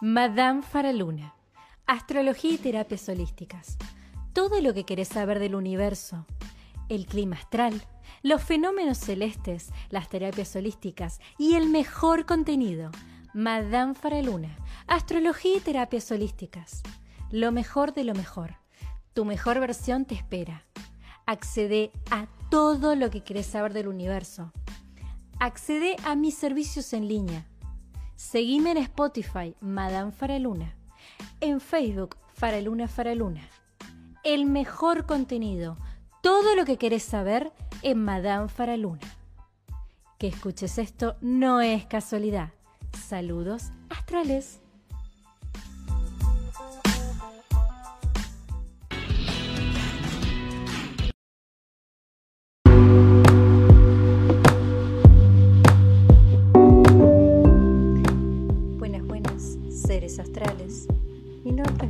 Madame Faraluna. Astrología y terapias holísticas. Todo lo que querés saber del universo. El clima astral, los fenómenos celestes, las terapias holísticas y el mejor contenido. Madame Faraluna. Astrología y terapias holísticas. Lo mejor de lo mejor. Tu mejor versión te espera. Accede a todo lo que querés saber del universo. Accede a mis servicios en línea Seguime en Spotify, Madame Faraluna. En Facebook, Faraluna Faraluna. El mejor contenido, todo lo que querés saber en Madame Faraluna. Que escuches esto no es casualidad. Saludos astrales.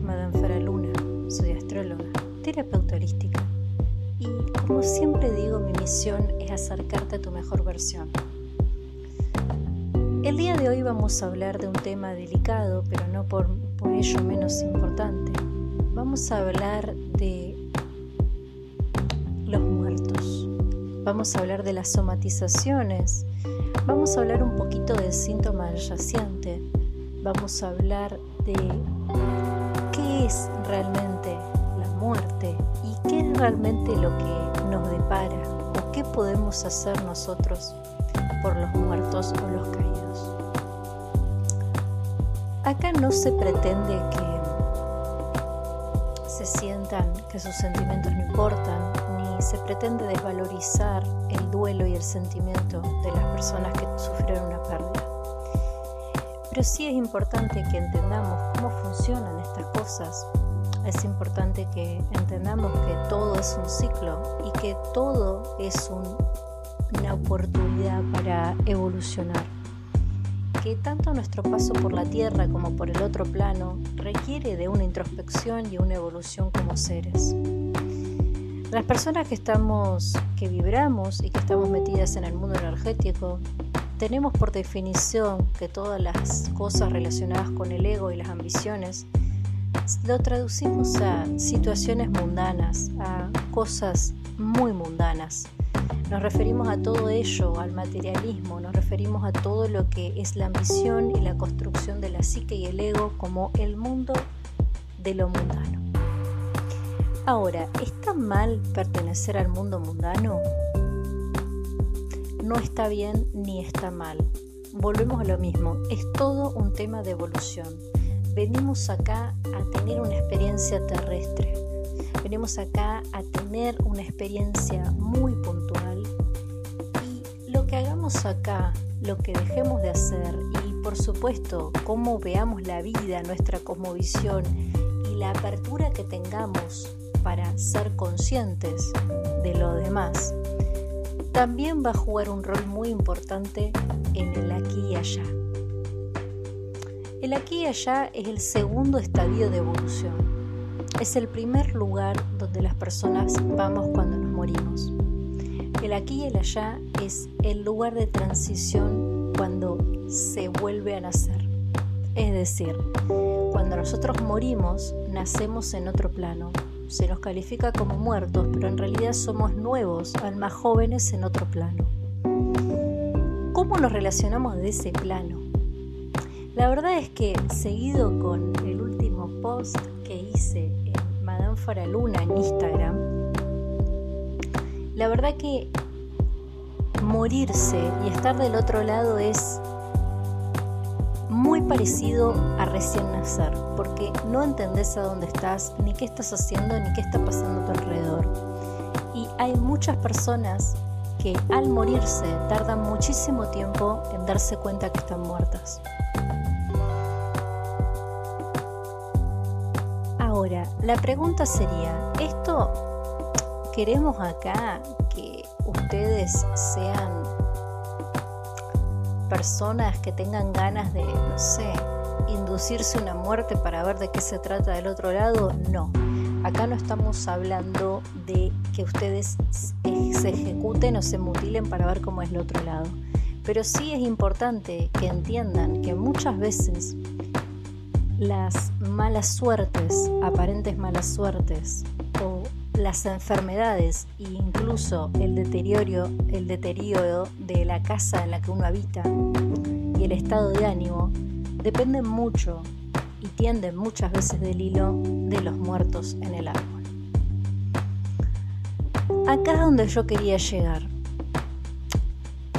Madame Faraluna, soy astróloga, terapeuta holística y como siempre digo, mi misión es acercarte a tu mejor versión. El día de hoy vamos a hablar de un tema delicado, pero no por, ello menos importante. Vamos a hablar de los muertos. Vamos a hablar de las somatizaciones. Vamos a hablar un poquito del síntoma adyacente. Vamos a hablar de es realmente la muerte y qué es realmente lo que nos depara o qué podemos hacer nosotros por los muertos o los caídos. Acá no se pretende que se sientan que sus sentimientos no importan, ni se pretende desvalorizar el duelo y el sentimiento de las personas que sufrieron una pérdida. Pero sí es importante que entendamos cómo funcionan estas cosas. Es importante que entendamos que todo es un ciclo y que todo es una oportunidad para evolucionar. Que tanto nuestro paso por la Tierra como por el otro plano requiere de una introspección y una evolución como seres. Las personas que estamos, que vibramos y que estamos metidas en el mundo energético, tenemos por definición que todas las cosas relacionadas con el ego y las ambiciones lo traducimos a situaciones mundanas, a cosas muy mundanas. Nos referimos a todo ello, al materialismo, nos referimos a todo lo que es la ambición y la construcción de la psique y el ego como el mundo de lo mundano. Ahora, ¿está mal pertenecer al mundo mundano? No está bien ni está mal. Volvemos a lo mismo, es todo un tema de evolución. Venimos acá a tener una experiencia terrestre. Venimos acá a tener una experiencia muy puntual y lo que hagamos acá, lo que dejemos de hacer y por supuesto cómo veamos la vida, nuestra cosmovisión y la apertura que tengamos para ser conscientes de lo demás también va a jugar un rol muy importante en el aquí y allá. El aquí y allá es el segundo estadio de evolución. Es el primer lugar donde las personas vamos cuando nos morimos. El aquí y el allá es el lugar de transición cuando se vuelve a nacer. Es decir, cuando nosotros morimos, nacemos en otro plano, se nos califica como muertos, pero en realidad somos nuevos, almas jóvenes en otro plano. ¿Cómo nos relacionamos de ese plano? La verdad es que seguido con el último post que hice en Madame Faraluna en Instagram, la verdad que morirse y estar del otro lado es muy parecido a recién nacer, porque no entendés a dónde estás, ni qué estás haciendo, ni qué está pasando a tu alrededor. Y hay muchas personas que al morirse tardan muchísimo tiempo en darse cuenta que están muertas. Ahora, la pregunta sería, ¿esto queremos acá que ustedes sean personas que tengan ganas de, no sé, inducirse una muerte para ver de qué se trata del otro lado, no. Acá no estamos hablando de que ustedes se ejecuten o se mutilen para ver cómo es el otro lado. Pero sí es importante que entiendan que muchas veces las malas suertes, aparentes malas suertes, o las enfermedades e incluso el deterioro, el deterioro de la casa en la que uno habita y el estado de ánimo dependen mucho y tienden muchas veces del hilo de los muertos en el árbol. Acá es donde yo quería llegar.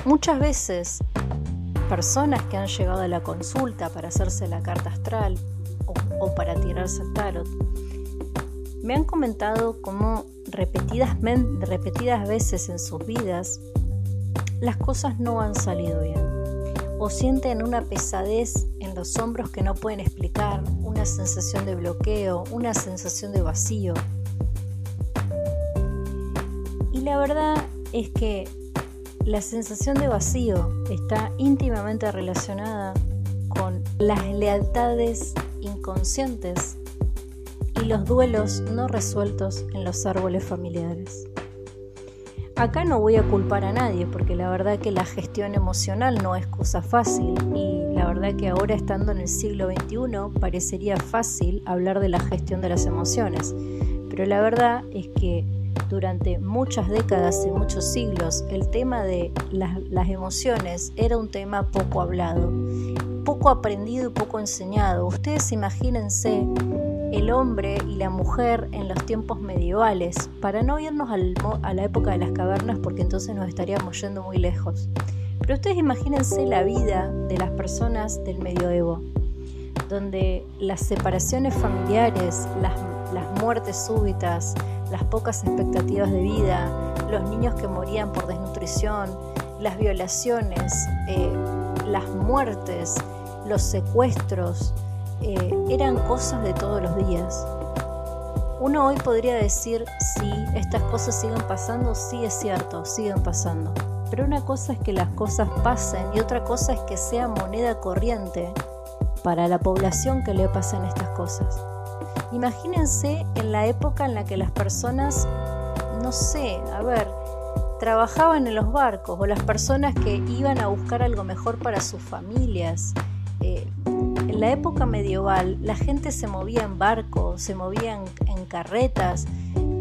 Muchas veces personas que han llegado a la consulta para hacerse la carta astral o, o para tirarse el tarot me han comentado cómo repetidas, repetidas veces en sus vidas las cosas no han salido bien o sienten una pesadez en los hombros que no pueden explicar, una sensación de bloqueo, una sensación de vacío. Y la verdad es que la sensación de vacío está íntimamente relacionada con las lealtades inconscientes y los duelos no resueltos en los árboles familiares. Acá no voy a culpar a nadie porque la verdad que la gestión emocional no es cosa fácil y la verdad que ahora estando en el siglo XXI parecería fácil hablar de la gestión de las emociones, pero la verdad es que durante muchas décadas y muchos siglos el tema de las, las emociones era un tema poco hablado, poco aprendido y poco enseñado. Ustedes imagínense el hombre y la mujer en los tiempos medievales, para no irnos a la época de las cavernas porque entonces nos estaríamos yendo muy lejos. Pero ustedes imagínense la vida de las personas del medioevo, donde las separaciones familiares, las, muertes súbitas, las pocas expectativas de vida, los niños que morían por desnutrición, las violaciones, eh, las muertes, los secuestros, eh, eran cosas de todos los días. Uno hoy podría decir, sí, estas cosas siguen pasando, sí es cierto, siguen pasando. Pero una cosa es que las cosas pasen y otra cosa es que sea moneda corriente para la población que le pasen estas cosas. Imagínense en la época en la que las personas, no sé, a ver, trabajaban en los barcos o las personas que iban a buscar algo mejor para sus familias, en la época medieval la gente se movía en barcos, se movía en, carretas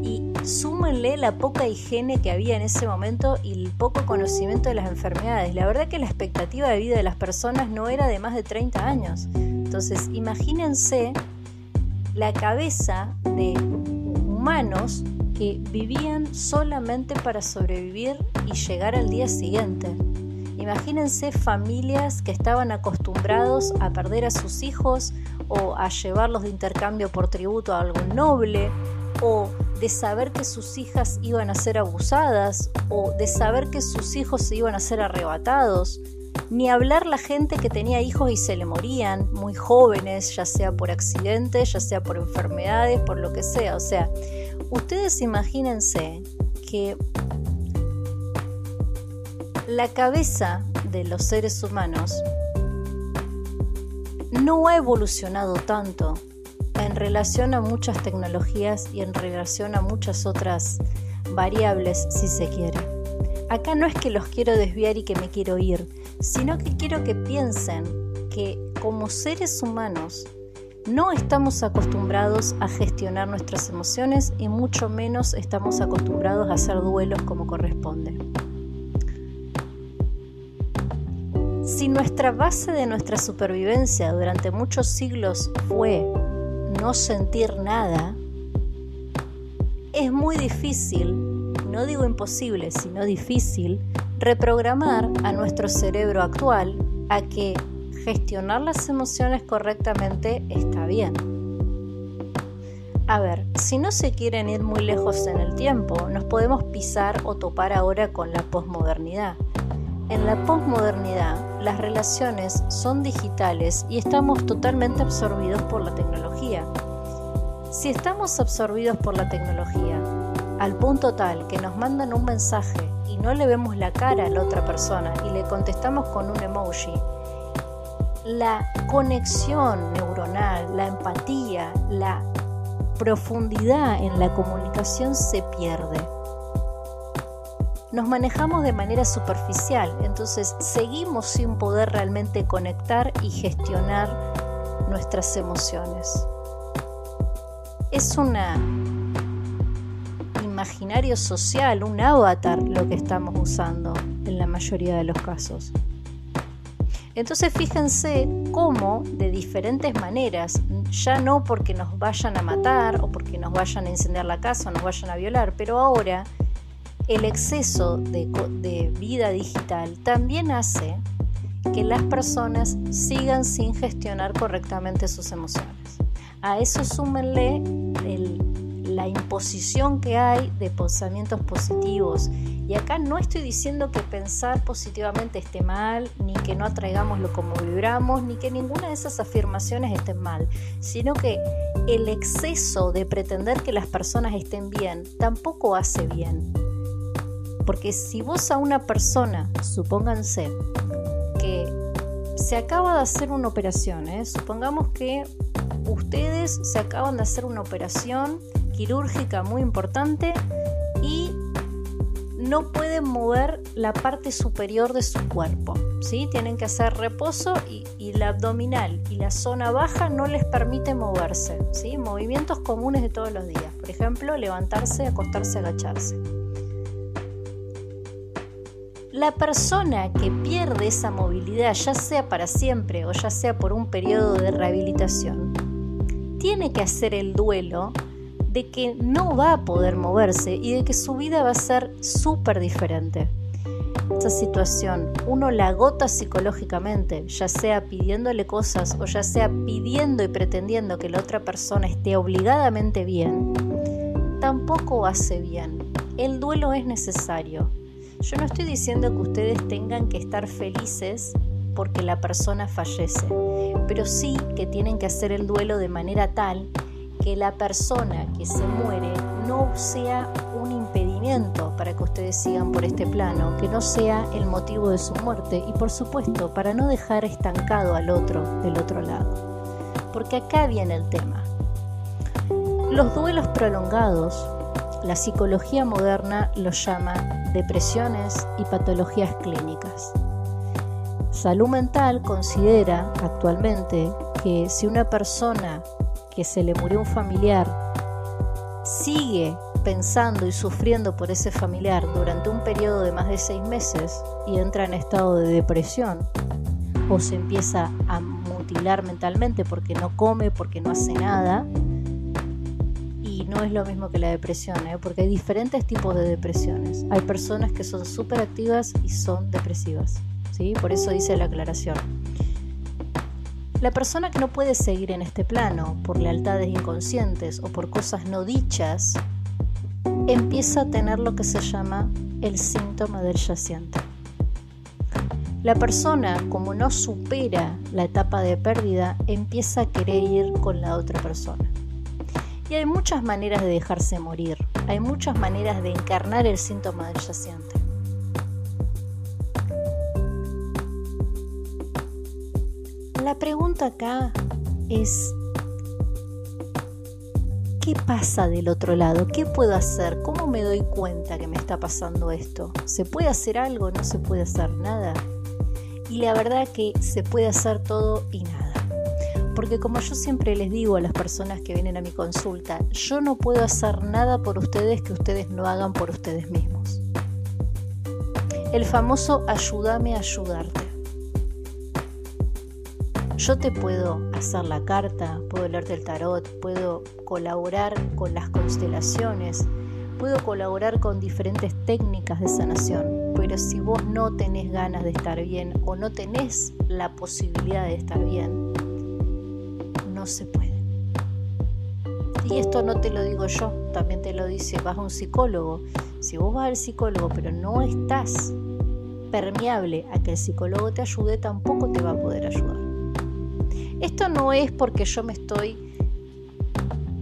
y súmenle la poca higiene que había en ese momento y el poco conocimiento de las enfermedades. La verdad que la expectativa de vida de las personas no era de más de 30 años. Entonces, imagínense la cabeza de humanos que vivían solamente para sobrevivir y llegar al día siguiente. Imagínense familias que estaban acostumbrados a perder a sus hijos o a llevarlos de intercambio por tributo a algún noble o de saber que sus hijas iban a ser abusadas o de saber que sus hijos se iban a ser arrebatados, ni hablar la gente que tenía hijos y se le morían muy jóvenes, ya sea por accidentes, ya sea por enfermedades, por lo que sea. O sea, ustedes imagínense que la cabeza de los seres humanos no ha evolucionado tanto en relación a muchas tecnologías y en relación a muchas otras variables, si se quiere. Acá no es que los quiero desviar y que me quiero ir, sino que quiero que piensen que como seres humanos no estamos acostumbrados a gestionar nuestras emociones y mucho menos estamos acostumbrados a hacer duelos como corresponde. Si nuestra base de nuestra supervivencia durante muchos siglos fue no sentir nada, es muy difícil, no digo imposible, sino difícil, reprogramar a nuestro cerebro actual a que gestionar las emociones correctamente está bien. A ver, si no se quieren ir muy lejos en el tiempo, nos podemos pisar o topar ahora con la posmodernidad. En la posmodernidad, las relaciones son digitales y estamos totalmente absorbidos por la tecnología. Si estamos absorbidos por la tecnología, al punto tal que nos mandan un mensaje y no le vemos la cara a la otra persona y le contestamos con un emoji, la conexión neuronal, la empatía, la profundidad en la comunicación se pierde nos manejamos de manera superficial, entonces seguimos sin poder realmente conectar y gestionar nuestras emociones. Es un imaginario social, un avatar lo que estamos usando en la mayoría de los casos. Entonces fíjense cómo de diferentes maneras, ya no porque nos vayan a matar o porque nos vayan a incendiar la casa o nos vayan a violar, pero ahora el exceso de, vida digital también hace que las personas sigan sin gestionar correctamente sus emociones. A eso súmenle la imposición que hay de pensamientos positivos. Y acá no estoy diciendo que pensar positivamente esté mal, ni que no atraigamos lo como vibramos, ni que ninguna de esas afirmaciones estén mal, sino que el exceso de pretender que las personas estén bien tampoco hace bien. Porque si vos a una persona, supónganse, que se acaba de hacer una operación, ¿eh? supongamos que ustedes se acaban de hacer una operación quirúrgica muy importante y no pueden mover la parte superior de su cuerpo. ¿sí? Tienen que hacer reposo y, y, la abdominal y la zona baja no les permite moverse. ¿sí? Movimientos comunes de todos los días. Por ejemplo, levantarse, acostarse, agacharse. La persona que pierde esa movilidad, ya sea para siempre o ya sea por un periodo de rehabilitación, tiene que hacer el duelo de que no va a poder moverse y de que su vida va a ser súper diferente. Esta situación uno la agota psicológicamente, ya sea pidiéndole cosas o ya sea pidiendo y pretendiendo que la otra persona esté obligadamente bien, tampoco hace bien. El duelo es necesario, yo no estoy diciendo que ustedes tengan que estar felices porque la persona fallece, pero sí que tienen que hacer el duelo de manera tal que la persona que se muere no sea un impedimento para que ustedes sigan por este plano, que no sea el motivo de su muerte y por supuesto para no dejar estancado al otro del otro lado. Porque acá viene el tema. Los duelos prolongados la psicología moderna los llama depresiones y patologías clínicas. Salud mental considera actualmente que si una persona que se le murió un familiar sigue pensando y sufriendo por ese familiar durante un periodo de más de seis meses y entra en estado de depresión o se empieza a mutilar mentalmente porque no come, porque no hace nada, no es lo mismo que la depresión, ¿eh? porque hay diferentes tipos de depresiones. Hay personas que son súper activas y son depresivas. ¿sí? Por eso dice la aclaración. La persona que no puede seguir en este plano por lealtades inconscientes o por cosas no dichas, empieza a tener lo que se llama el síntoma del yaciente. La persona, como no supera la etapa de pérdida, empieza a querer ir con la otra persona. Y hay muchas maneras de dejarse morir, hay muchas maneras de encarnar el síntoma del yaciente. La pregunta acá es, ¿qué pasa del otro lado? ¿Qué puedo hacer? ¿Cómo me doy cuenta que me está pasando esto? ¿Se puede hacer algo? ¿No se puede hacer nada? Y la verdad que se puede hacer todo y nada. Porque como yo siempre les digo a las personas que vienen a mi consulta, yo no puedo hacer nada por ustedes que ustedes no hagan por ustedes mismos. El famoso ayúdame a ayudarte. Yo te puedo hacer la carta, puedo leerte el tarot, puedo colaborar con las constelaciones, puedo colaborar con diferentes técnicas de sanación, pero si vos no tenés ganas de estar bien o no tenés la posibilidad de estar bien, se puede. Y esto no te lo digo yo, también te lo dice, vas a un psicólogo. Si vos vas al psicólogo pero no estás permeable a que el psicólogo te ayude, tampoco te va a poder ayudar. Esto no es porque yo me estoy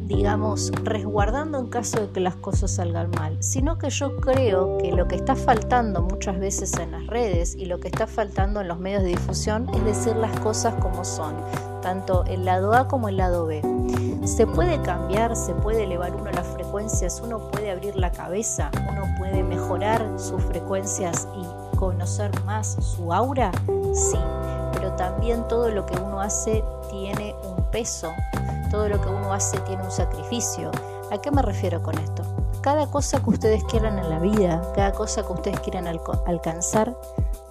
digamos, resguardando en caso de que las cosas salgan mal, sino que yo creo que lo que está faltando muchas veces en las redes y lo que está faltando en los medios de difusión es decir las cosas como son, tanto el lado A como el lado B. Se puede cambiar, se puede elevar uno las frecuencias, uno puede abrir la cabeza, uno puede mejorar sus frecuencias y conocer más su aura, sí, pero también todo lo que uno hace tiene un peso, todo lo que uno hace tiene un sacrificio. ¿A qué me refiero con esto? Cada cosa que ustedes quieran en la vida, cada cosa que ustedes quieran alcanzar,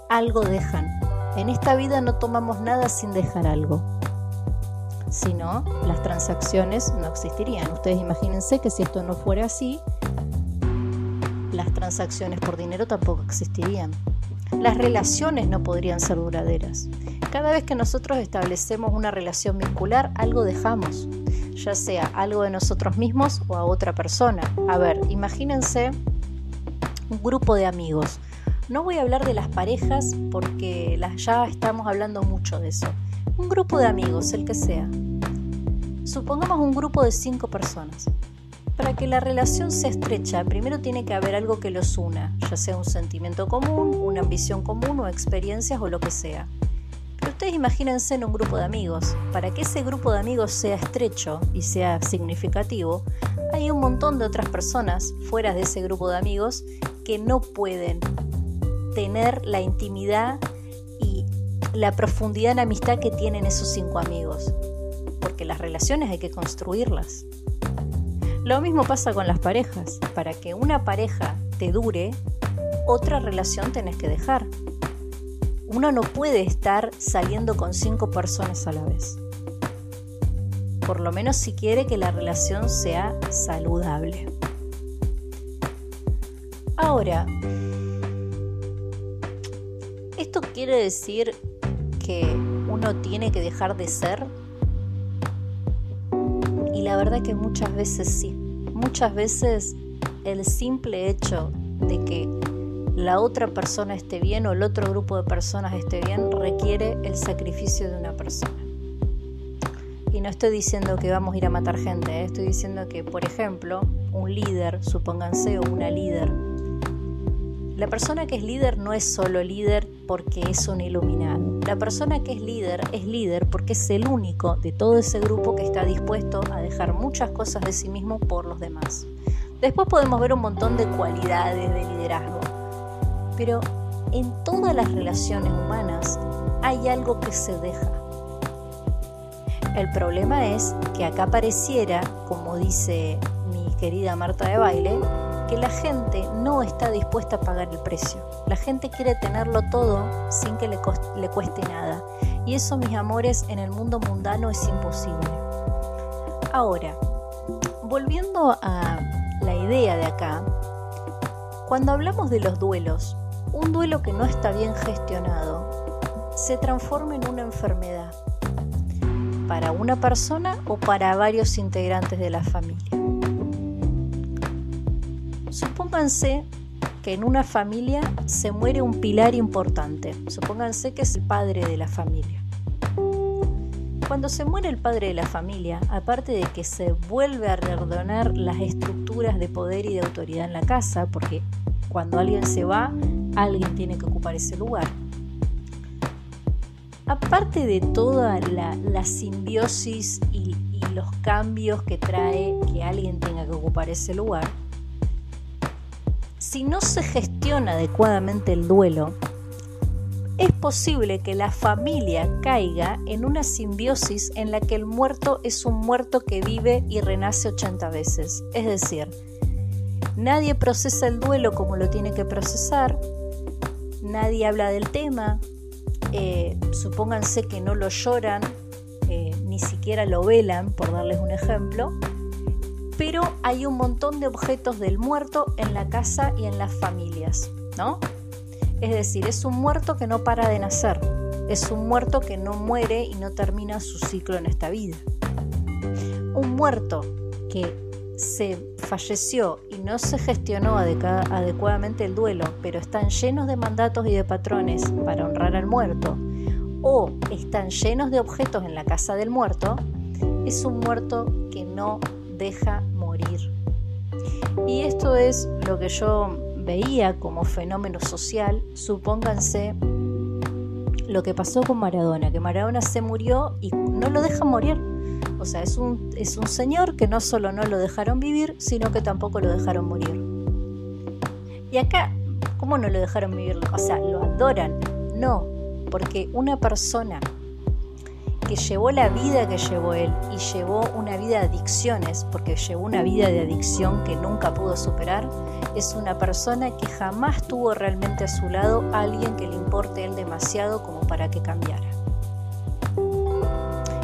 algo dejan. En esta vida no tomamos nada sin dejar algo. Si no, las transacciones no existirían. Ustedes imagínense que si esto no fuera así, las transacciones por dinero tampoco existirían. Las relaciones no podrían ser duraderas. Cada vez que nosotros establecemos una relación vincular, algo dejamos, ya sea algo de nosotros mismos o a otra persona. A ver, imagínense un grupo de amigos. No voy a hablar de las parejas porque ya estamos hablando mucho de eso. Un grupo de amigos, el que sea. Supongamos un grupo de cinco personas. Para que la relación sea estrecha, primero tiene que haber algo que los una, ya sea un sentimiento común, una ambición común o experiencias o lo que sea. Pero ustedes imagínense en un grupo de amigos. Para que ese grupo de amigos sea estrecho y sea significativo, hay un montón de otras personas fuera de ese grupo de amigos que no pueden tener la intimidad la profundidad en amistad que tienen esos cinco amigos. Porque las relaciones hay que construirlas. Lo mismo pasa con las parejas. Para que una pareja te dure, otra relación tenés que dejar. Uno no puede estar saliendo con cinco personas a la vez. Por lo menos si quiere que la relación sea saludable. Ahora, ¿esto quiere decir que uno tiene que dejar de ser? Y la verdad que muchas veces sí. Muchas veces el simple hecho de que la otra persona esté bien o el otro grupo de personas esté bien requiere el sacrificio de una persona. Y no estoy diciendo que vamos a ir a matar gente, ¿eh? estoy diciendo que, por ejemplo, un líder, supónganse, o una líder, la persona que es líder no es solo líder porque es un iluminado. La persona que es líder es líder porque es el único de todo ese grupo que está dispuesto a dejar muchas cosas de sí mismo por los demás. Después podemos ver un montón de cualidades de liderazgo. Pero en todas las relaciones humanas hay algo que se deja. El problema es que acá pareciera, como dice mi querida Marta de Baile, que la gente no está dispuesta a pagar el precio. La gente quiere tenerlo todo sin que le, le cueste nada. Y eso, mis amores, en el mundo mundano es imposible. Ahora, volviendo a la idea de acá, cuando hablamos de los duelos, un duelo que no está bien gestionado se transforma en una enfermedad para una persona o para varios integrantes de la familia. Supónganse que en una familia se muere un pilar importante. Supónganse que es el padre de la familia. Cuando se muere el padre de la familia, aparte de que se vuelve a reordenar las estructuras de poder y de autoridad en la casa, porque cuando alguien se va, alguien tiene que ocupar ese lugar. Aparte de toda la, simbiosis y los cambios que trae que alguien tenga que ocupar ese lugar, si no se gestiona adecuadamente el duelo, es posible que la familia caiga en una simbiosis en la que el muerto es un muerto que vive y renace 80 veces. Es decir, nadie procesa el duelo como lo tiene que procesar, nadie habla del tema, eh, supónganse que no lo lloran, eh, ni siquiera lo velan, por darles un ejemplo, pero hay un montón de objetos del muerto en la casa y en las familias, ¿no? Es decir, es un muerto que no para de nacer, es un muerto que no muere y no termina su ciclo en esta vida. Un muerto que se falleció y no se gestionó adecuadamente el duelo, pero están llenos de mandatos y de patrones para honrar al muerto, o están llenos de objetos en la casa del muerto, es un muerto que no deja morir. Y esto es lo que yo veía como fenómeno social. Supónganse lo que pasó con Maradona, que Maradona se murió y no lo deja morir. O sea, es un, es un señor que no solo no lo dejaron vivir, sino que tampoco lo dejaron morir. Y acá, ¿cómo no lo dejaron vivir? O sea, lo adoran. No, porque una persona que llevó la vida que llevó él y llevó una vida de adicciones, porque llevó una vida de adicción que nunca pudo superar, es una persona que jamás tuvo realmente a su lado alguien que le importe él demasiado como para que cambiara.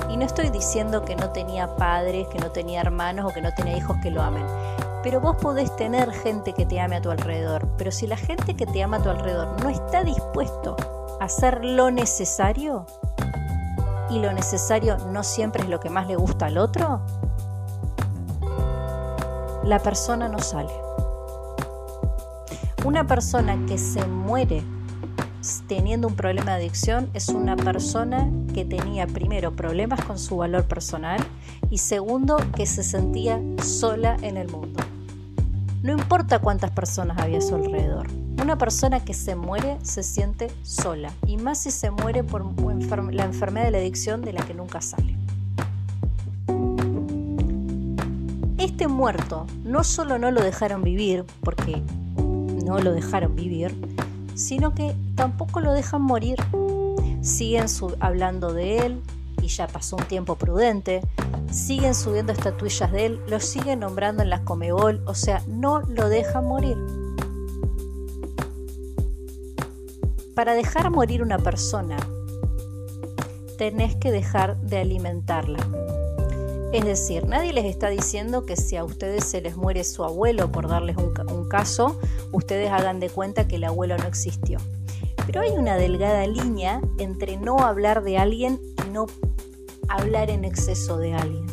Y no estoy diciendo que no tenía padres, que no tenía hermanos o que no tenía hijos que lo amen. Pero vos podés tener gente que te ame a tu alrededor. Pero si la gente que te ama a tu alrededor no está dispuesto a hacer lo necesario, y lo necesario no siempre es lo que más le gusta al otro, la persona no sale. Una persona que se muere teniendo un problema de adicción es una persona que tenía primero problemas con su valor personal y segundo que se sentía sola en el mundo. No importa cuántas personas había a su alrededor. Una persona que se muere se siente sola y más si se muere por la enfermedad de la adicción de la que nunca sale. Este muerto no solo no lo dejaron vivir, porque no lo dejaron vivir, sino que tampoco lo dejan morir. Siguen hablando de él y ya pasó un tiempo prudente. Siguen subiendo estatuillas de él, lo siguen nombrando en las Comebol, o sea, no lo dejan morir. Para dejar morir una persona, tenés que dejar de alimentarla. Es decir, nadie les está diciendo que si a ustedes se les muere su abuelo, por darles un, un caso, ustedes hagan de cuenta que el abuelo no existió. Pero hay una delgada línea entre no hablar de alguien y no hablar en exceso de alguien.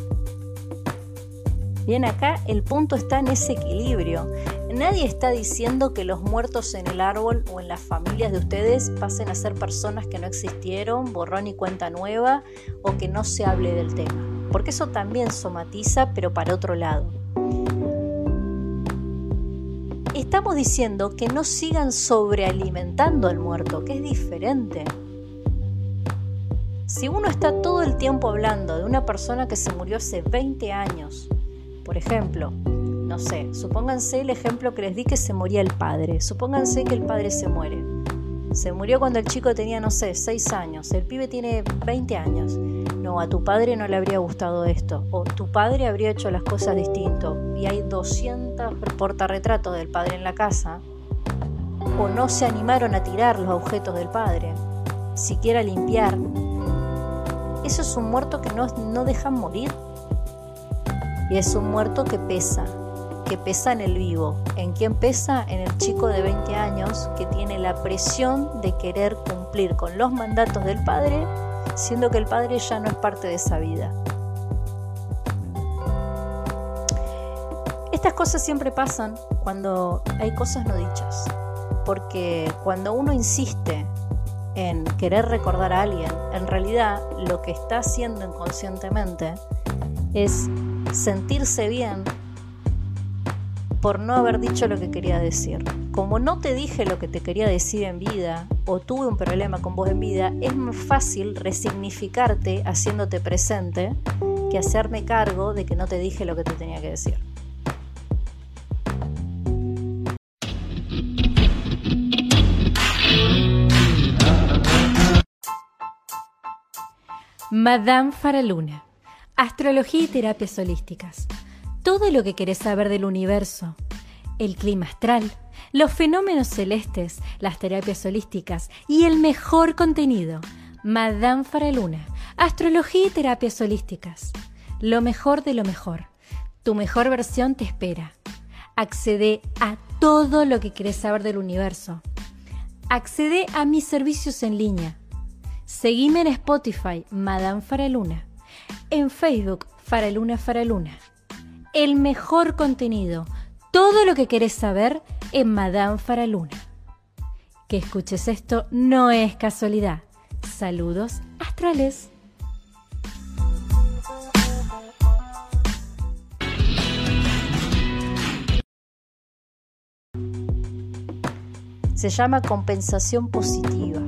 Bien, acá el punto está en ese equilibrio. Nadie está diciendo que los muertos en el árbol o en las familias de ustedes pasen a ser personas que no existieron, borrón y cuenta nueva, o que no se hable del tema porque eso también somatiza, pero para otro lado. Estamos diciendo que no sigan sobrealimentando al muerto, que es diferente. Si uno está todo el tiempo hablando de una persona que se murió hace 20 años, por ejemplo, no sé, supónganse el ejemplo que les di que se moría el padre, supónganse que el padre se muere. Se murió cuando el chico tenía, no sé, 6 años, el pibe tiene 20 años. No, a tu padre no le habría gustado esto, o tu padre habría hecho las cosas distinto, y hay 200 portarretratos del padre en la casa, o no se animaron a tirar los objetos del padre, siquiera limpiar. Eso es un muerto que no, no dejan morir. Y es un muerto que pesa, que pesa en el vivo. ¿En quién pesa? En el chico de 20 años que tiene la presión de querer cumplir con los mandatos del padre siendo que el Padre ya no es parte de esa vida. Estas cosas siempre pasan cuando hay cosas no dichas, porque cuando uno insiste en querer recordar a alguien, en realidad lo que está haciendo inconscientemente es sentirse bien por no haber dicho lo que quería decir. Como no te dije lo que te quería decir en vida o tuve un problema con vos en vida, es más fácil resignificarte haciéndote presente que hacerme cargo de que no te dije lo que te tenía que decir. Madame Faraluna, Astrología y Terapias Holísticas todo lo que querés saber del universo, el clima astral, los fenómenos celestes, las terapias holísticas y el mejor contenido. Madame Faraluna, Astrología y Terapias Holísticas. Lo mejor de lo mejor. Tu mejor versión te espera. Accede a todo lo que querés saber del universo. Accede a mis servicios en línea. Seguime en Spotify, Madame Faraluna. En Facebook, Faraluna Faraluna el mejor contenido, todo lo que querés saber en Madame Faraluna. Que escuches esto no es casualidad. Saludos astrales. Se llama compensación positiva.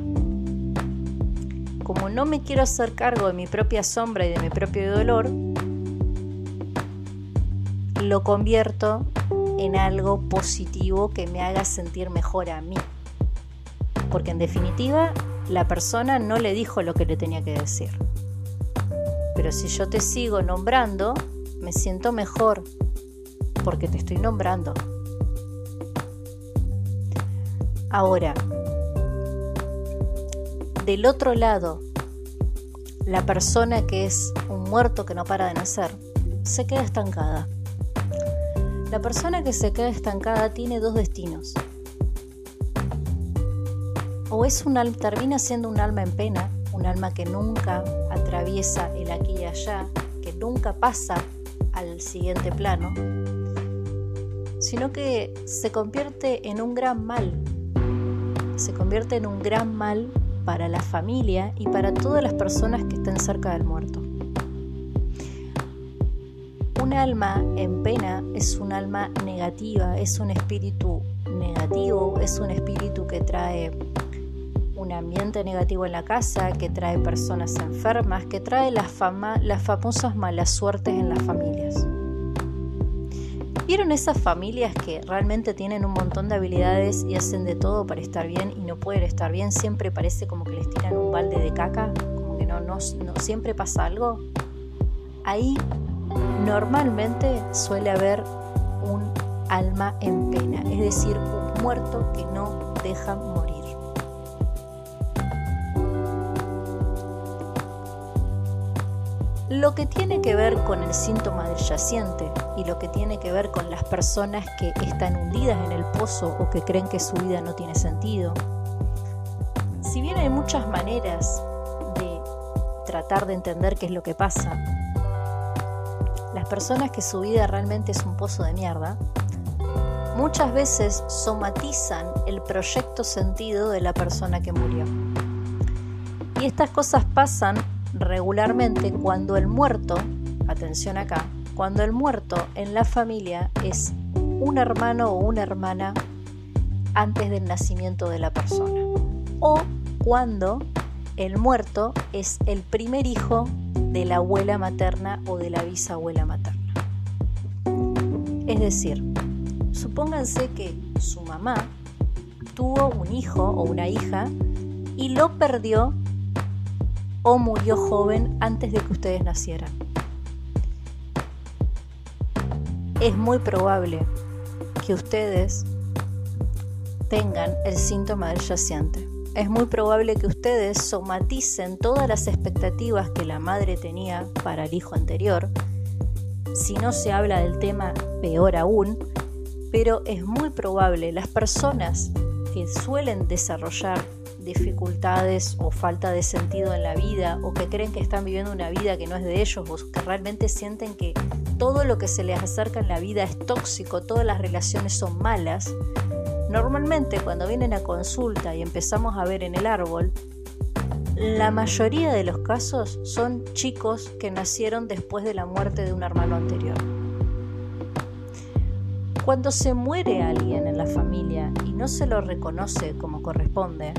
Como no me quiero hacer cargo de mi propia sombra y de mi propio dolor, lo convierto en algo positivo que me haga sentir mejor a mí. Porque en definitiva la persona no le dijo lo que le tenía que decir. pero si yo te sigo nombrando, me siento mejor porque te estoy nombrando. Ahora, del otro lado, la persona que es un muerto que no para de nacer, se queda estancada. La persona que se queda estancada tiene dos destinos. O es un termina siendo un alma en pena, un alma que nunca atraviesa el aquí y allá, que nunca pasa al siguiente plano, sino que se convierte en un gran mal. Se convierte en un gran mal para la familia y para todas las personas que estén cerca del muerto. Un alma en pena es un alma negativa, es un espíritu negativo, es un espíritu que trae un ambiente negativo en la casa, que trae personas enfermas, que trae las, fama, las famosas malas suertes en las familias. ¿Vieron esas familias que realmente tienen un montón de habilidades y hacen de todo para estar bien y no pueden estar bien? Siempre parece como que les tiran un balde de caca, como que no, no, no siempre pasa algo. Ahí normalmente suele haber un alma en pena, es decir, un muerto que no deja morir. Lo que tiene que ver con el síntoma del yaciente y lo que tiene que ver con las personas que están hundidas en el pozo o que creen que su vida no tiene sentido. Si bien hay muchas maneras de tratar de entender qué es lo que pasa, las personas que su vida realmente es un pozo de mierda, muchas veces somatizan el proyecto sentido de la persona que murió. Y estas cosas pasan regularmente cuando el muerto, atención acá, cuando el muerto en la familia es un hermano o una hermana antes del nacimiento de la persona. O cuando el muerto es el primer hijo de la abuela materna o de la bisabuela materna. Es decir, supónganse que su mamá tuvo un hijo o una hija y lo perdió o murió joven antes de que ustedes nacieran. Es muy probable que ustedes tengan el síntoma del yaciente. Es muy probable que ustedes somaticen todas las expectativas que la madre tenía para el hijo anterior. Si no se habla del tema, peor aún, pero es muy probable las personas que suelen desarrollar dificultades o falta de sentido en la vida o que creen que están viviendo una vida que no es de ellos o que realmente sienten que todo lo que se les acerca en la vida es tóxico, todas las relaciones son malas, normalmente cuando vienen a consulta y empezamos a ver en el árbol, la mayoría de los casos son chicos que nacieron después de la muerte de un hermano anterior. Cuando se muere alguien en la familia y no se lo reconoce como corresponde,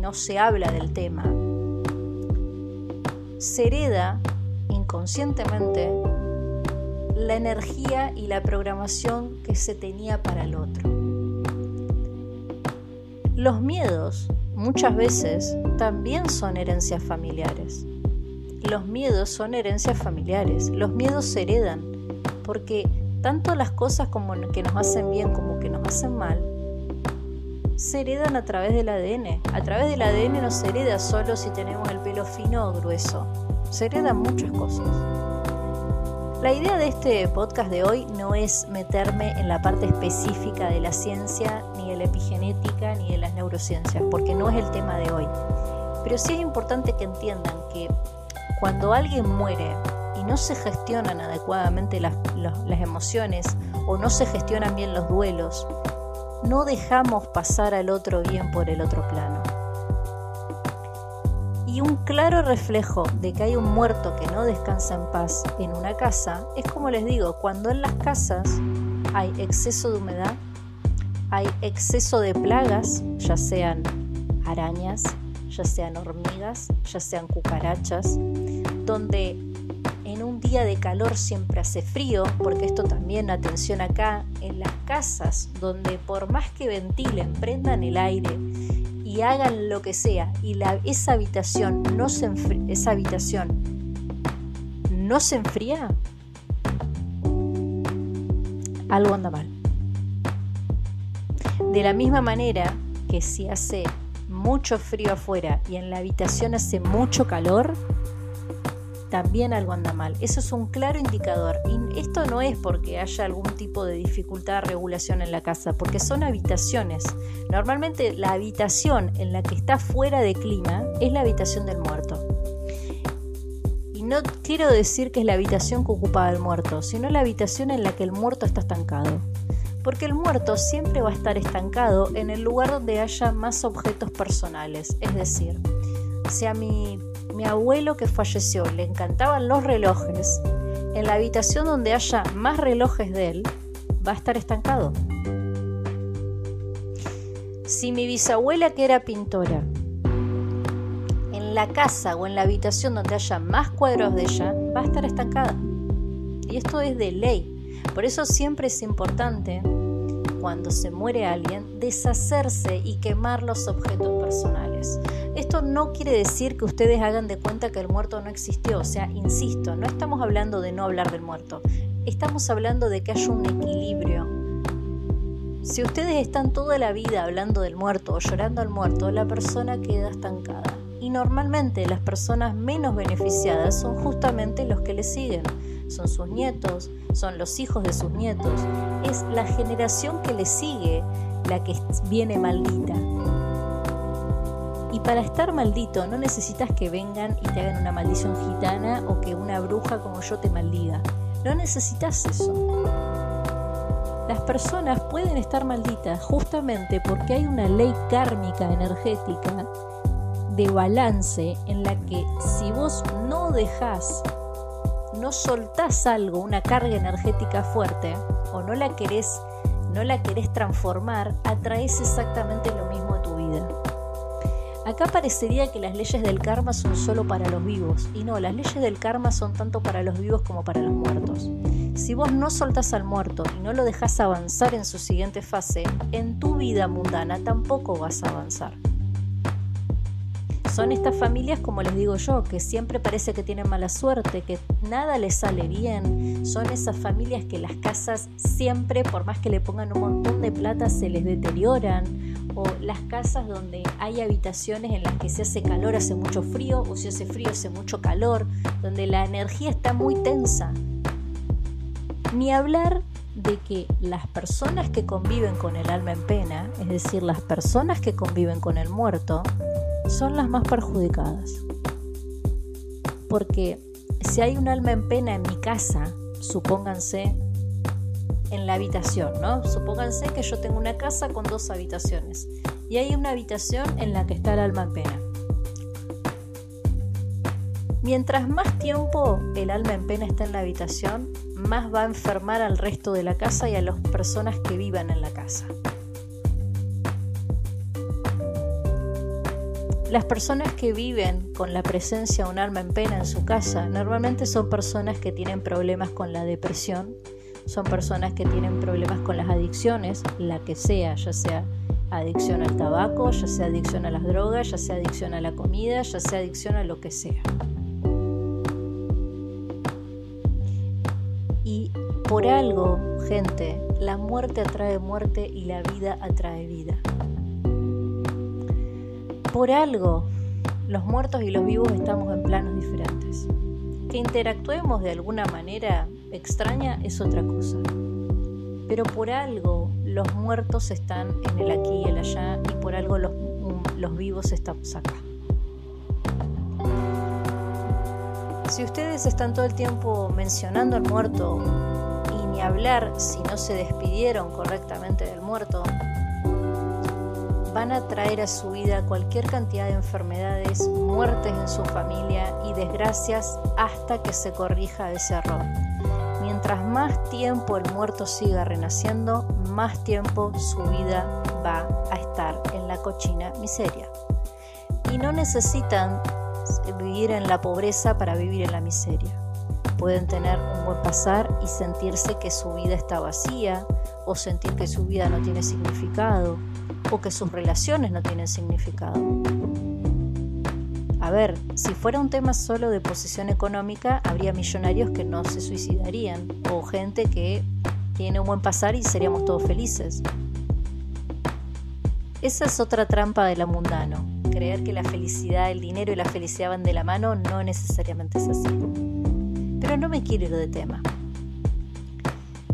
no se habla del tema, se hereda inconscientemente la energía y la programación que se tenía para el otro. Los miedos muchas veces también son herencias familiares. Los miedos son herencias familiares. Los miedos se heredan porque tanto las cosas como que nos hacen bien como que nos hacen mal se heredan a través del ADN. A través del ADN no se hereda solo si tenemos el pelo fino o grueso. Se heredan muchas cosas. La idea de este podcast de hoy no es meterme en la parte específica de la ciencia, ni de la epigenética, ni de las neurociencias, porque no es el tema de hoy. Pero sí es importante que entiendan que cuando alguien muere y no se gestionan adecuadamente las, emociones o no se gestionan bien los duelos, no dejamos pasar al otro bien por el otro plano. Un claro reflejo de que hay un muerto que no descansa en paz en una casa es como les digo, cuando en las casas hay exceso de humedad, hay exceso de plagas, ya sean arañas, ya sean hormigas, ya sean cucarachas, donde en un día de calor siempre hace frío, porque esto también, atención acá, en las casas donde por más que ventilen, prendan el aire y hagan lo que sea, y la, esa habitación no se esa habitación no se enfría, algo anda mal. De la misma manera que si hace mucho frío afuera y en la habitación hace mucho calor, también algo anda mal. Eso es un claro indicador. Esto no es porque haya algún tipo de dificultad de regulación en la casa, porque son habitaciones. Normalmente la habitación en la que está fuera de clima es la habitación del muerto. Y no quiero decir que es la habitación que ocupaba el muerto, sino la habitación en la que el muerto está estancado. Porque el muerto siempre va a estar estancado en el lugar donde haya más objetos personales. Es decir, si a mi mi abuelo que falleció le encantaban los relojes, en la habitación donde haya más relojes de él, va a estar estancado. Si mi bisabuela que era pintora, en la casa o en la habitación donde haya más cuadros de ella, va a estar estancada. Y esto es de ley. Por eso siempre es importante, cuando se muere alguien, deshacerse y quemar los objetos personales. Esto no quiere decir que ustedes hagan de cuenta que el muerto no existió, o sea, insisto, no estamos hablando de no hablar del muerto, estamos hablando de que haya un equilibrio. Si ustedes están toda la vida hablando del muerto o llorando al muerto, la persona queda estancada. Y normalmente las personas menos beneficiadas son justamente los que le siguen. Son sus nietos, son los hijos de sus nietos. Es la generación que le sigue la que viene maldita. Y para estar maldito no necesitas que vengan y te hagan una maldición gitana o que una bruja como yo te maldiga. No necesitas eso. Las personas pueden estar malditas justamente porque hay una ley kármica energética de balance en la que si vos no dejás, no soltás algo, una carga energética fuerte, o no la querés, no la querés transformar, atraes exactamente lo mismo a tu vida. Acá parecería que las leyes del karma son solo para los vivos, y no, las leyes del karma son tanto para los vivos como para los muertos. Si vos no soltás al muerto y no lo dejas avanzar en su siguiente fase, en tu vida mundana tampoco vas a avanzar. Son estas familias, como les digo yo, que siempre parece que tienen mala suerte, que nada les sale bien. Son esas familias que las casas siempre, por más que le pongan un montón de plata, se les deterioran o las casas donde hay habitaciones en las que se hace calor, hace mucho frío, o si hace frío, hace mucho calor, donde la energía está muy tensa. Ni hablar de que las personas que conviven con el alma en pena, es decir, las personas que conviven con el muerto, son las más perjudicadas. Porque si hay un alma en pena en mi casa, supónganse en la habitación, ¿no? Supónganse que yo tengo una casa con dos habitaciones y hay una habitación en la que está el alma en pena. Mientras más tiempo el alma en pena está en la habitación, más va a enfermar al resto de la casa y a las personas que vivan en la casa. Las personas que viven con la presencia de un alma en pena en su casa normalmente son personas que tienen problemas con la depresión, son personas que tienen problemas con las adicciones, la que sea, ya sea adicción al tabaco, ya sea adicción a las drogas, ya sea adicción a la comida, ya sea adicción a lo que sea. Y por algo, gente, la muerte atrae muerte y la vida atrae vida. Por algo, los muertos y los vivos estamos en planos diferentes. Que interactuemos de alguna manera extraña es otra cosa. Pero por algo los muertos están en el aquí y el allá y por algo los, los vivos estamos acá. Si ustedes están todo el tiempo mencionando al muerto y ni hablar si no se despidieron correctamente del muerto, van a traer a su vida cualquier cantidad de enfermedades, muertes en su familia y desgracias hasta que se corrija ese error. Mientras más tiempo el muerto siga renaciendo, más tiempo su vida va a estar en la cochina miseria. Y no necesitan vivir en la pobreza para vivir en la miseria. Pueden tener un buen pasar y sentirse que su vida está vacía o sentir que su vida no tiene significado o que sus relaciones no tienen significado. A ver, si fuera un tema solo de posición económica, habría millonarios que no se suicidarían o gente que tiene un buen pasar y seríamos todos felices. Esa es otra trampa de la mundano. Creer que la felicidad, el dinero y la felicidad van de la mano no necesariamente es así. Pero no me quiero ir de tema.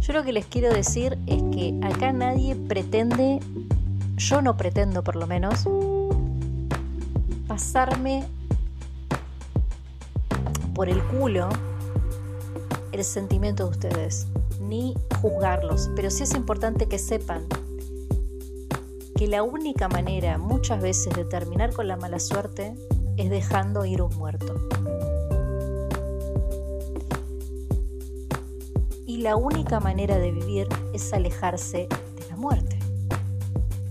Yo lo que les quiero decir es que acá nadie pretende, yo no pretendo por lo menos, pasarme por el culo el sentimiento de ustedes, ni juzgarlos, pero sí es importante que sepan que la única manera muchas veces de terminar con la mala suerte es dejando ir un muerto. Y la única manera de vivir es alejarse de la muerte.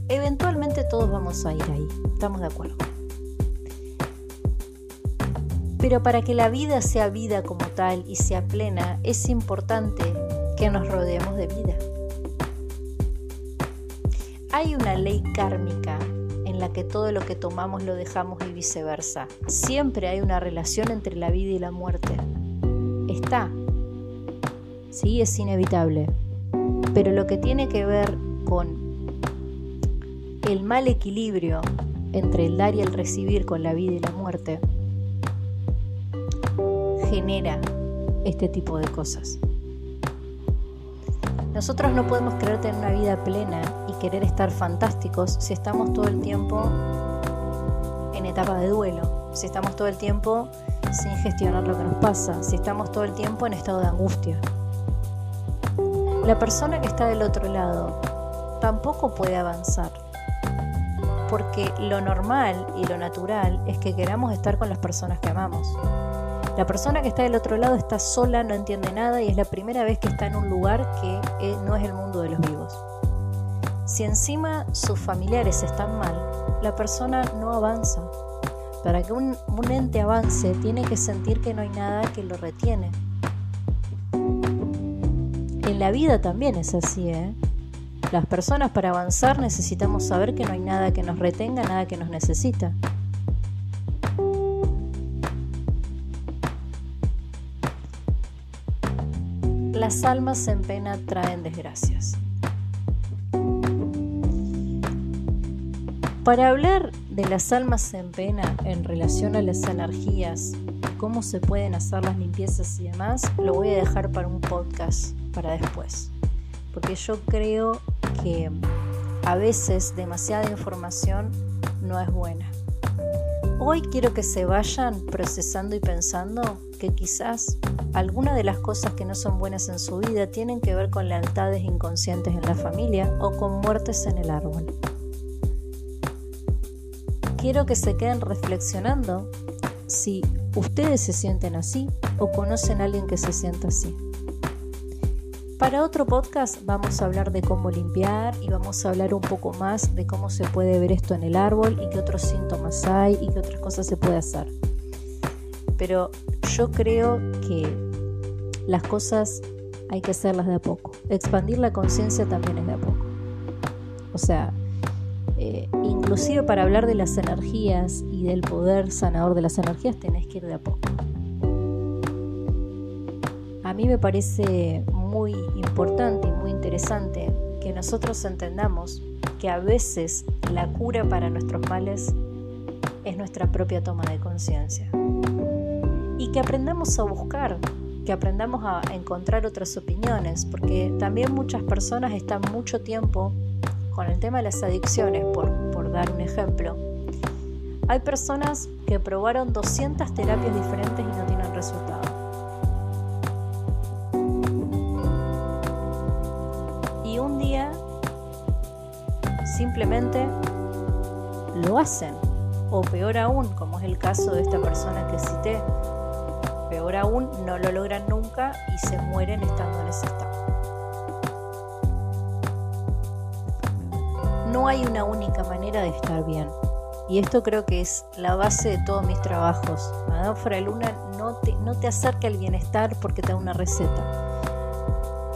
Eventualmente todos vamos a ir ahí, estamos de acuerdo. Pero para que la vida sea vida como tal y sea plena, es importante que nos rodeemos de vida. Hay una ley kármica en la que todo lo que tomamos lo dejamos y viceversa. Siempre hay una relación entre la vida y la muerte. Está. Sí, es inevitable. Pero lo que tiene que ver con el mal equilibrio entre el dar y el recibir con la vida y la muerte genera este tipo de cosas. Nosotros no podemos querer tener una vida plena y querer estar fantásticos si estamos todo el tiempo en etapa de duelo, si estamos todo el tiempo sin gestionar lo que nos pasa, si estamos todo el tiempo en estado de angustia. La persona que está del otro lado tampoco puede avanzar, porque lo normal y lo natural es que queramos estar con las personas que amamos. La persona que está del otro lado está sola, no entiende nada y es la primera vez que está en un lugar que eh, no es el mundo de los vivos. Si encima sus familiares están mal, la persona no avanza. Para que un, ente avance tiene que sentir que no hay nada que lo retiene. En la vida también es así, ¿eh? Las personas para avanzar necesitamos saber que no hay nada que nos retenga, nada que nos necesita. las almas en pena traen desgracias. Para hablar de las almas en pena en relación a las energías, cómo se pueden hacer las limpiezas y demás, lo voy a dejar para un podcast para después. Porque yo creo que a veces demasiada información no es buena. Hoy quiero que se vayan procesando y pensando que quizás algunas de las cosas que no son buenas en su vida tienen que ver con lealtades inconscientes en la familia o con muertes en el árbol. Quiero que se queden reflexionando si ustedes se sienten así o conocen a alguien que se sienta así. Para otro podcast vamos a hablar de cómo limpiar y vamos a hablar un poco más de cómo se puede ver esto en el árbol y qué otros síntomas hay y qué otras cosas se puede hacer. Pero yo creo que las cosas hay que hacerlas de a poco. Expandir la conciencia también es de a poco. O sea, eh, inclusive para hablar de las energías y del poder sanador de las energías tenés que ir de a poco. A mí me parece muy importante y muy interesante que nosotros entendamos que a veces la cura para nuestros males es nuestra propia toma de conciencia. Y que aprendamos a buscar, que aprendamos a encontrar otras opiniones, porque también muchas personas están mucho tiempo con el tema de las adicciones, por, por dar un ejemplo. Hay personas que probaron 200 terapias diferentes simplemente lo hacen. O peor aún, como es el caso de esta persona que cité, peor aún, no lo logran nunca y se mueren estando en ese estado. No hay una única manera de estar bien. Y esto creo que es la base de todos mis trabajos. Madame Luna no te, no te acerca al bienestar porque te da una receta.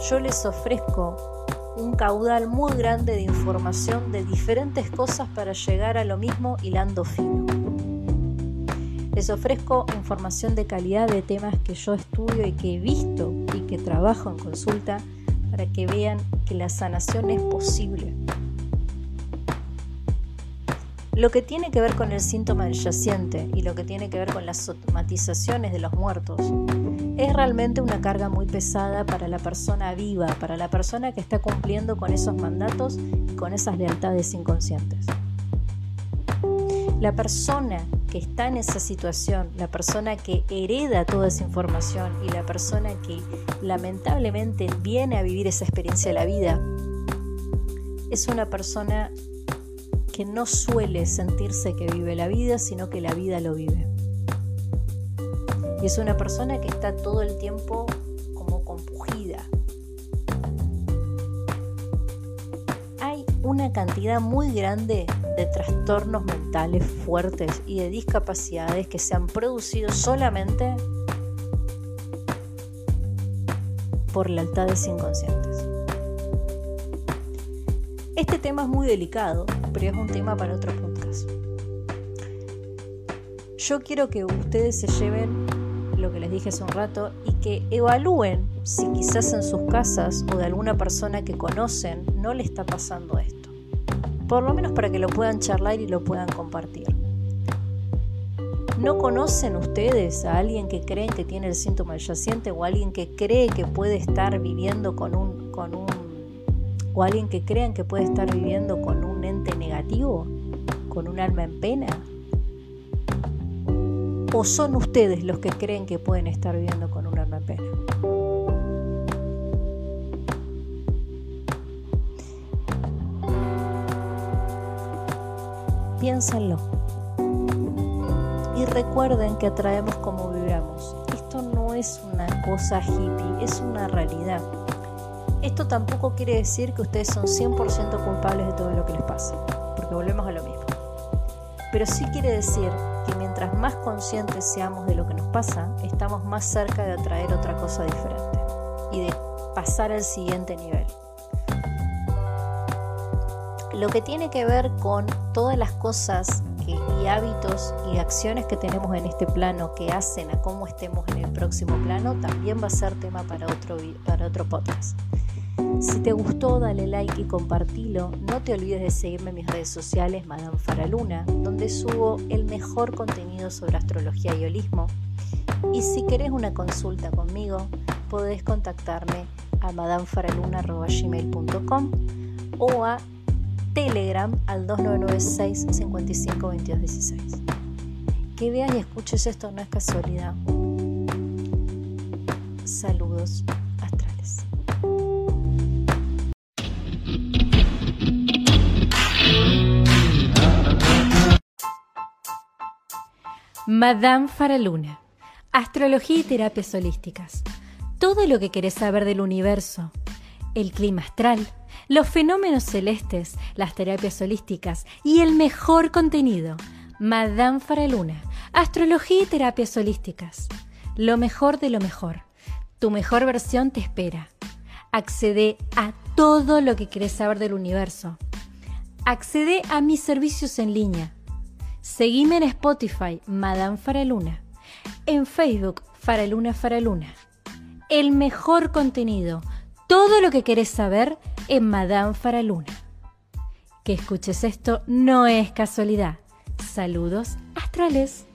Yo les ofrezco un caudal muy grande de información de diferentes cosas para llegar a lo mismo hilando fino. Les ofrezco información de calidad de temas que yo estudio y que he visto y que trabajo en consulta para que vean que la sanación es posible. Lo que tiene que ver con el síntoma del yaciente y lo que tiene que ver con las somatizaciones de los muertos es realmente una carga muy pesada para la persona viva, para la persona que está cumpliendo con esos mandatos y con esas lealtades inconscientes. La persona que está en esa situación, la persona que hereda toda esa información y la persona que lamentablemente viene a vivir esa experiencia de la vida, es una persona que no suele sentirse que vive la vida, sino que la vida lo vive. Y es una persona que está todo el tiempo como compugida. Hay una cantidad muy grande de trastornos mentales fuertes y de discapacidades que se han producido solamente por lealtades inconscientes. Este tema es muy delicado, pero es un tema para otro podcast. Yo quiero que ustedes se lleven lo que les dije hace un rato y que evalúen si quizás en sus casas o de alguna persona que conocen no le está pasando esto. Por lo menos para que lo puedan charlar y lo puedan compartir. ¿No conocen ustedes a alguien que creen que tiene el síntoma yaciente o alguien que cree que puede estar viviendo con un, con un o alguien que crean que puede estar viviendo con un ente negativo, con un alma en pena? ¿O son ustedes los que creen que pueden estar viviendo con un alma en pena? Piénsenlo. Y recuerden que atraemos como vibramos. Esto no es una cosa hippie, es una realidad. Esto tampoco quiere decir que ustedes son 100% culpables de todo lo que les pasa, porque volvemos a lo mismo. Pero sí quiere decir mientras más conscientes seamos de lo que nos pasa, estamos más cerca de atraer otra cosa diferente y de pasar al siguiente nivel. Lo que tiene que ver con todas las cosas y hábitos y acciones que tenemos en este plano que hacen a cómo estemos en el próximo plano, también va a ser tema para otro, para otro podcast. Si te gustó, dale like y compartilo. No te olvides de seguirme en mis redes sociales, Madame Faraluna, donde subo el mejor contenido sobre astrología y holismo. Y si querés una consulta conmigo, podés contactarme a madamefaraluna.gmail.com o a Telegram al 2996 55 Que veas y escuches esto no es casualidad. Saludos Madame Faraluna. Astrología y terapias holísticas. Todo lo que querés saber del universo. El clima astral los fenómenos celestes, las terapias holísticas y el mejor contenido. Madame Faraluna, astrología y terapias holísticas. Lo mejor de lo mejor. Tu mejor versión te espera. Accede a todo lo que querés saber del universo. Accede a mis servicios en línea. Seguime en Spotify, Madame Faraluna. En Facebook, Faraluna Faraluna. El mejor contenido. Todo lo que querés saber en Madame Faraluna. Que escuches esto no es casualidad. Saludos astrales.